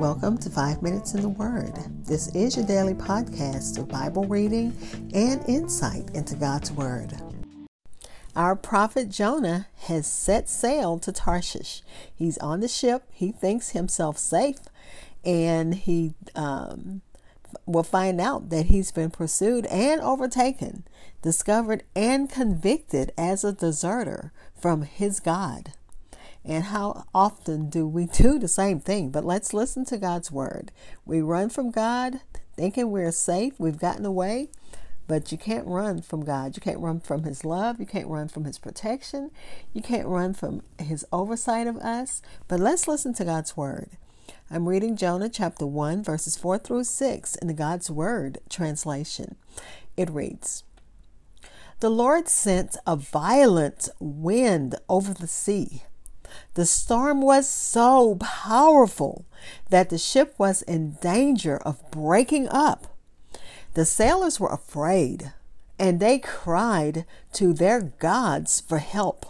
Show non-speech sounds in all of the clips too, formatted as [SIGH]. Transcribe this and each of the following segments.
Welcome to Five Minutes in the Word. This is your daily podcast of Bible reading and insight into God's Word. Our prophet Jonah has set sail to Tarshish. He's on the ship. He thinks himself safe, and he um, will find out that he's been pursued and overtaken, discovered and convicted as a deserter from his God. And how often do we [LAUGHS] do the same thing? But let's listen to God's word. We run from God thinking we're safe, we've gotten away, but you can't run from God. You can't run from His love. You can't run from His protection. You can't run from His oversight of us. But let's listen to God's word. I'm reading Jonah chapter 1, verses 4 through 6 in the God's Word translation. It reads The Lord sent a violent wind over the sea the storm was so powerful that the ship was in danger of breaking up. The sailors were afraid and they cried to their gods for help.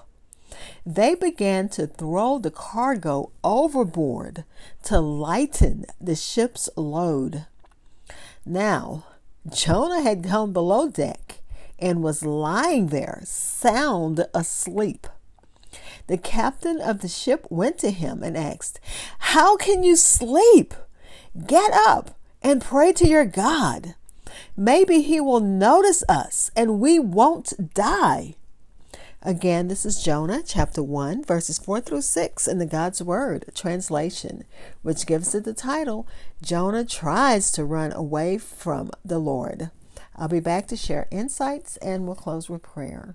They began to throw the cargo overboard to lighten the ship's load. Now, Jonah had gone below deck and was lying there, sound asleep. The captain of the ship went to him and asked, How can you sleep? Get up and pray to your God. Maybe he will notice us and we won't die. Again, this is Jonah chapter 1, verses 4 through 6 in the God's Word translation, which gives it the title Jonah Tries to Run Away from the Lord. I'll be back to share insights and we'll close with prayer.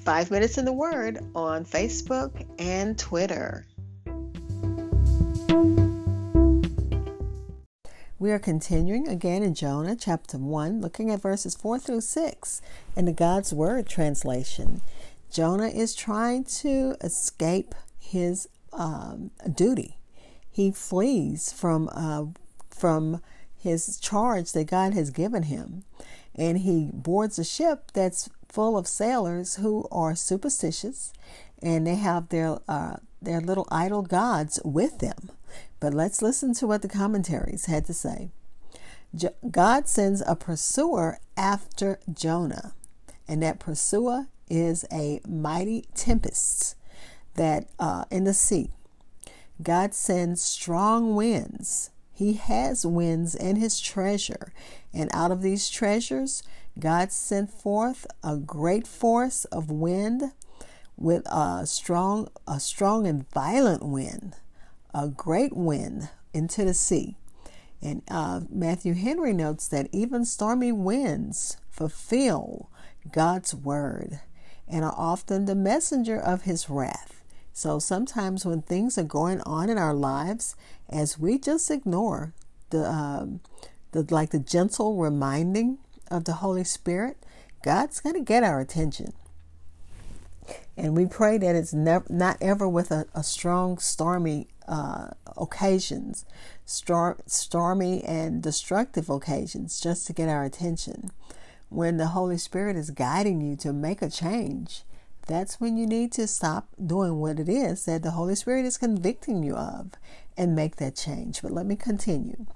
Five Minutes in the Word on Facebook and Twitter. We are continuing again in Jonah chapter 1, looking at verses 4 through 6 in the God's Word translation. Jonah is trying to escape his um, duty. He flees from, uh, from his charge that God has given him, and he boards a ship that's full of sailors who are superstitious and they have their uh, their little idol gods with them. But let's listen to what the commentaries had to say. God sends a pursuer after Jonah, and that pursuer is a mighty tempest that uh, in the sea. God sends strong winds. He has winds in his treasure, and out of these treasures, God sent forth a great force of wind with a strong, a strong and violent wind, a great wind into the sea. And uh, Matthew Henry notes that even stormy winds fulfill God's word and are often the messenger of his wrath. So sometimes when things are going on in our lives, as we just ignore the, um, the like the gentle reminding of the Holy Spirit, God's going to get our attention. And we pray that it's never, not ever with a, a strong, stormy uh, occasions, stor- stormy and destructive occasions, just to get our attention. When the Holy Spirit is guiding you to make a change, that's when you need to stop doing what it is that the Holy Spirit is convicting you of and make that change. But let me continue.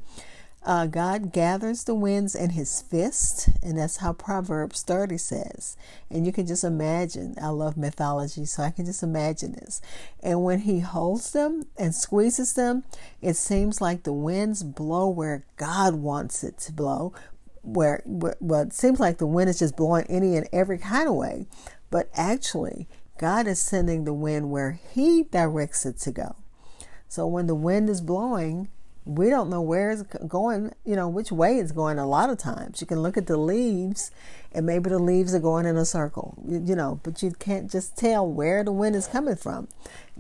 Uh, God gathers the winds in his fist, and that's how Proverbs 30 says. And you can just imagine, I love mythology, so I can just imagine this. And when he holds them and squeezes them, it seems like the winds blow where God wants it to blow. Where, where well, it seems like the wind is just blowing any and every kind of way, but actually, God is sending the wind where He directs it to go. So when the wind is blowing, we don't know where it's going, you know, which way it's going a lot of times. You can look at the leaves and maybe the leaves are going in a circle, you know, but you can't just tell where the wind is coming from.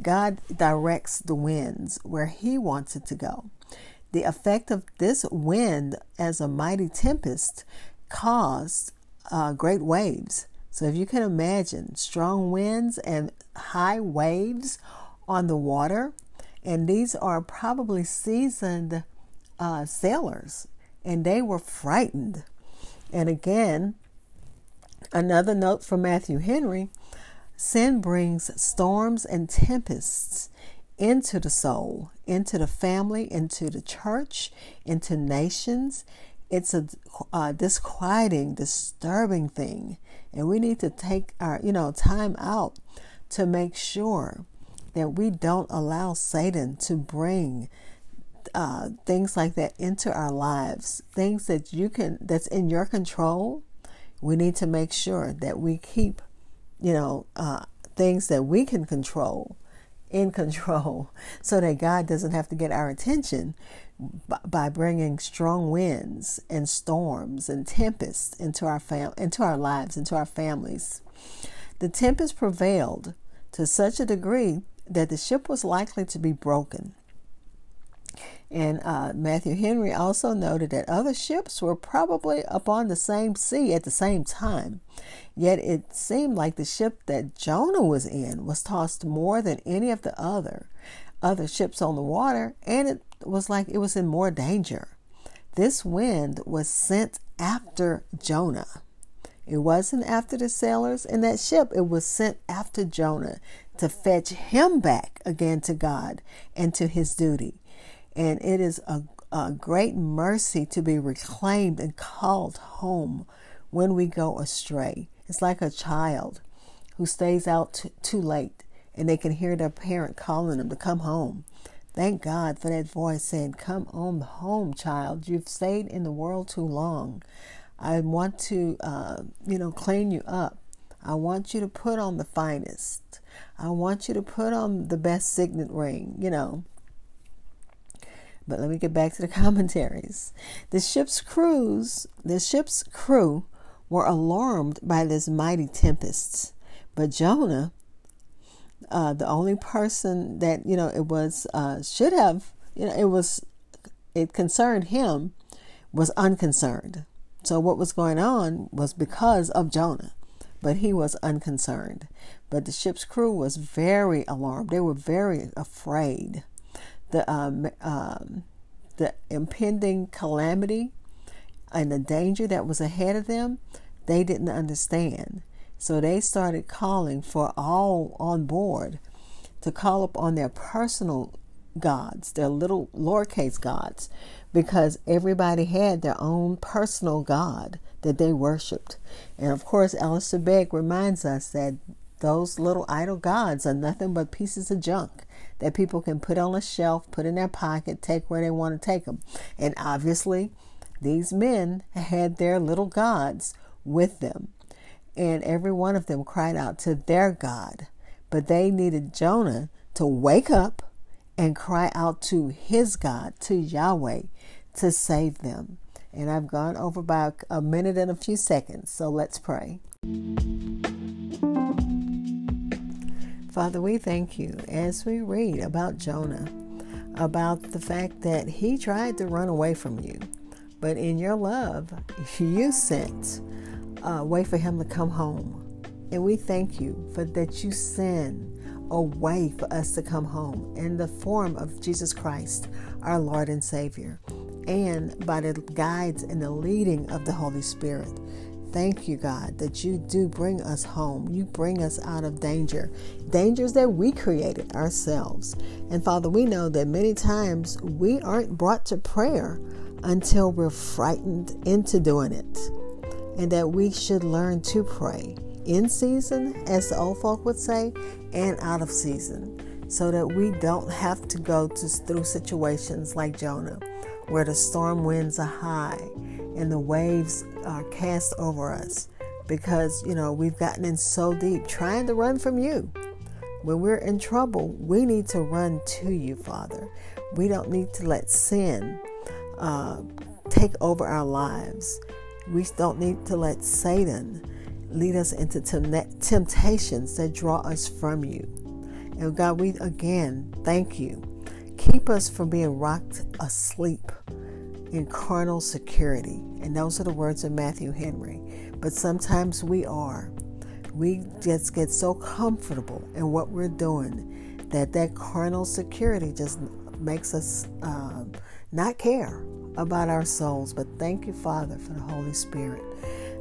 God directs the winds where He wants it to go. The effect of this wind as a mighty tempest caused uh, great waves. So if you can imagine strong winds and high waves on the water, and these are probably seasoned uh, sailors, and they were frightened. And again, another note from Matthew Henry sin brings storms and tempests into the soul, into the family, into the church, into nations. It's a uh, disquieting, disturbing thing. And we need to take our, you know, time out to make sure that we don't allow Satan to bring uh, things like that into our lives, things that you can, that's in your control. We need to make sure that we keep, you know, uh, things that we can control in control [LAUGHS] so that God doesn't have to get our attention by bringing strong winds and storms and tempests into our fam- into our lives, into our families. The tempest prevailed to such a degree that the ship was likely to be broken. And uh, Matthew Henry also noted that other ships were probably upon the same sea at the same time. Yet it seemed like the ship that Jonah was in was tossed more than any of the other other ships on the water, and it was like it was in more danger. This wind was sent after Jonah. It wasn't after the sailors in that ship, it was sent after Jonah to fetch him back again to God and to his duty. And it is a, a great mercy to be reclaimed and called home when we go astray. It's like a child who stays out t- too late and they can hear their parent calling them to come home. Thank God for that voice saying, Come on home, child. You've stayed in the world too long. I want to, uh, you know, clean you up. I want you to put on the finest. I want you to put on the best signet ring, you know. But let me get back to the [LAUGHS] commentaries. The ship's crews, the ship's crew were alarmed by this mighty tempest. But Jonah, uh, the only person that, you know, it was, uh, should have, you know, it was, it concerned him, was unconcerned. So what was going on was because of Jonah but he was unconcerned. But the ship's crew was very alarmed. They were very afraid. The um, um, the impending calamity and the danger that was ahead of them, they didn't understand. So they started calling for all on board to call upon their personal gods, their little lowercase gods, because everybody had their own personal God that they worshiped. And of course, Alistair Begg reminds us that those little idol gods are nothing but pieces of junk that people can put on a shelf, put in their pocket, take where they want to take them. And obviously, these men had their little gods with them. And every one of them cried out to their God. But they needed Jonah to wake up and cry out to his God, to Yahweh, to save them. And I've gone over by a minute and a few seconds, so let's pray. Father, we thank you as we read about Jonah, about the fact that he tried to run away from you, but in your love, you sent a way for him to come home. And we thank you for that you send a way for us to come home in the form of Jesus Christ, our Lord and Savior and by the guides and the leading of the Holy Spirit. Thank you, God, that you do bring us home. You bring us out of danger, dangers that we created ourselves. And Father, we know that many times we aren't brought to prayer until we're frightened into doing it. And that we should learn to pray in season, as the old folk would say, and out of season, so that we don't have to go to, through situations like Jonah where the storm winds are high and the waves are cast over us because, you know, we've gotten in so deep trying to run from you. When we're in trouble, we need to run to you, Father. We don't need to let sin uh, take over our lives. We don't need to let Satan lead us into temptations that draw us from you. And God, we again thank you. Keep us from being rocked asleep in carnal security. And those are the words of Matthew Henry. But sometimes we are. We just get so comfortable in what we're doing that that carnal security just makes us uh, not care about our souls. But thank you, Father, for the Holy Spirit.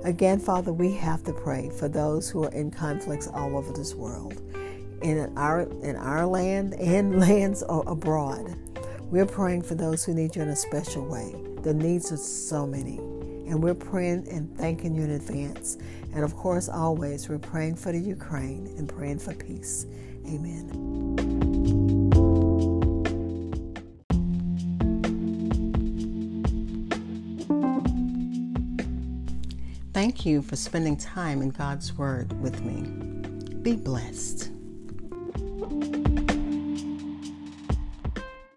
Again, Father, we have to pray for those who are in conflicts all over this world, in our in our land and [LAUGHS] lands abroad. We're praying for those who need you in a special way. The needs are so many. And we're praying and thanking you in advance. And of course, always, we're praying for the Ukraine and praying for peace. Amen. Thank you for spending time in God's Word with me. Be blessed.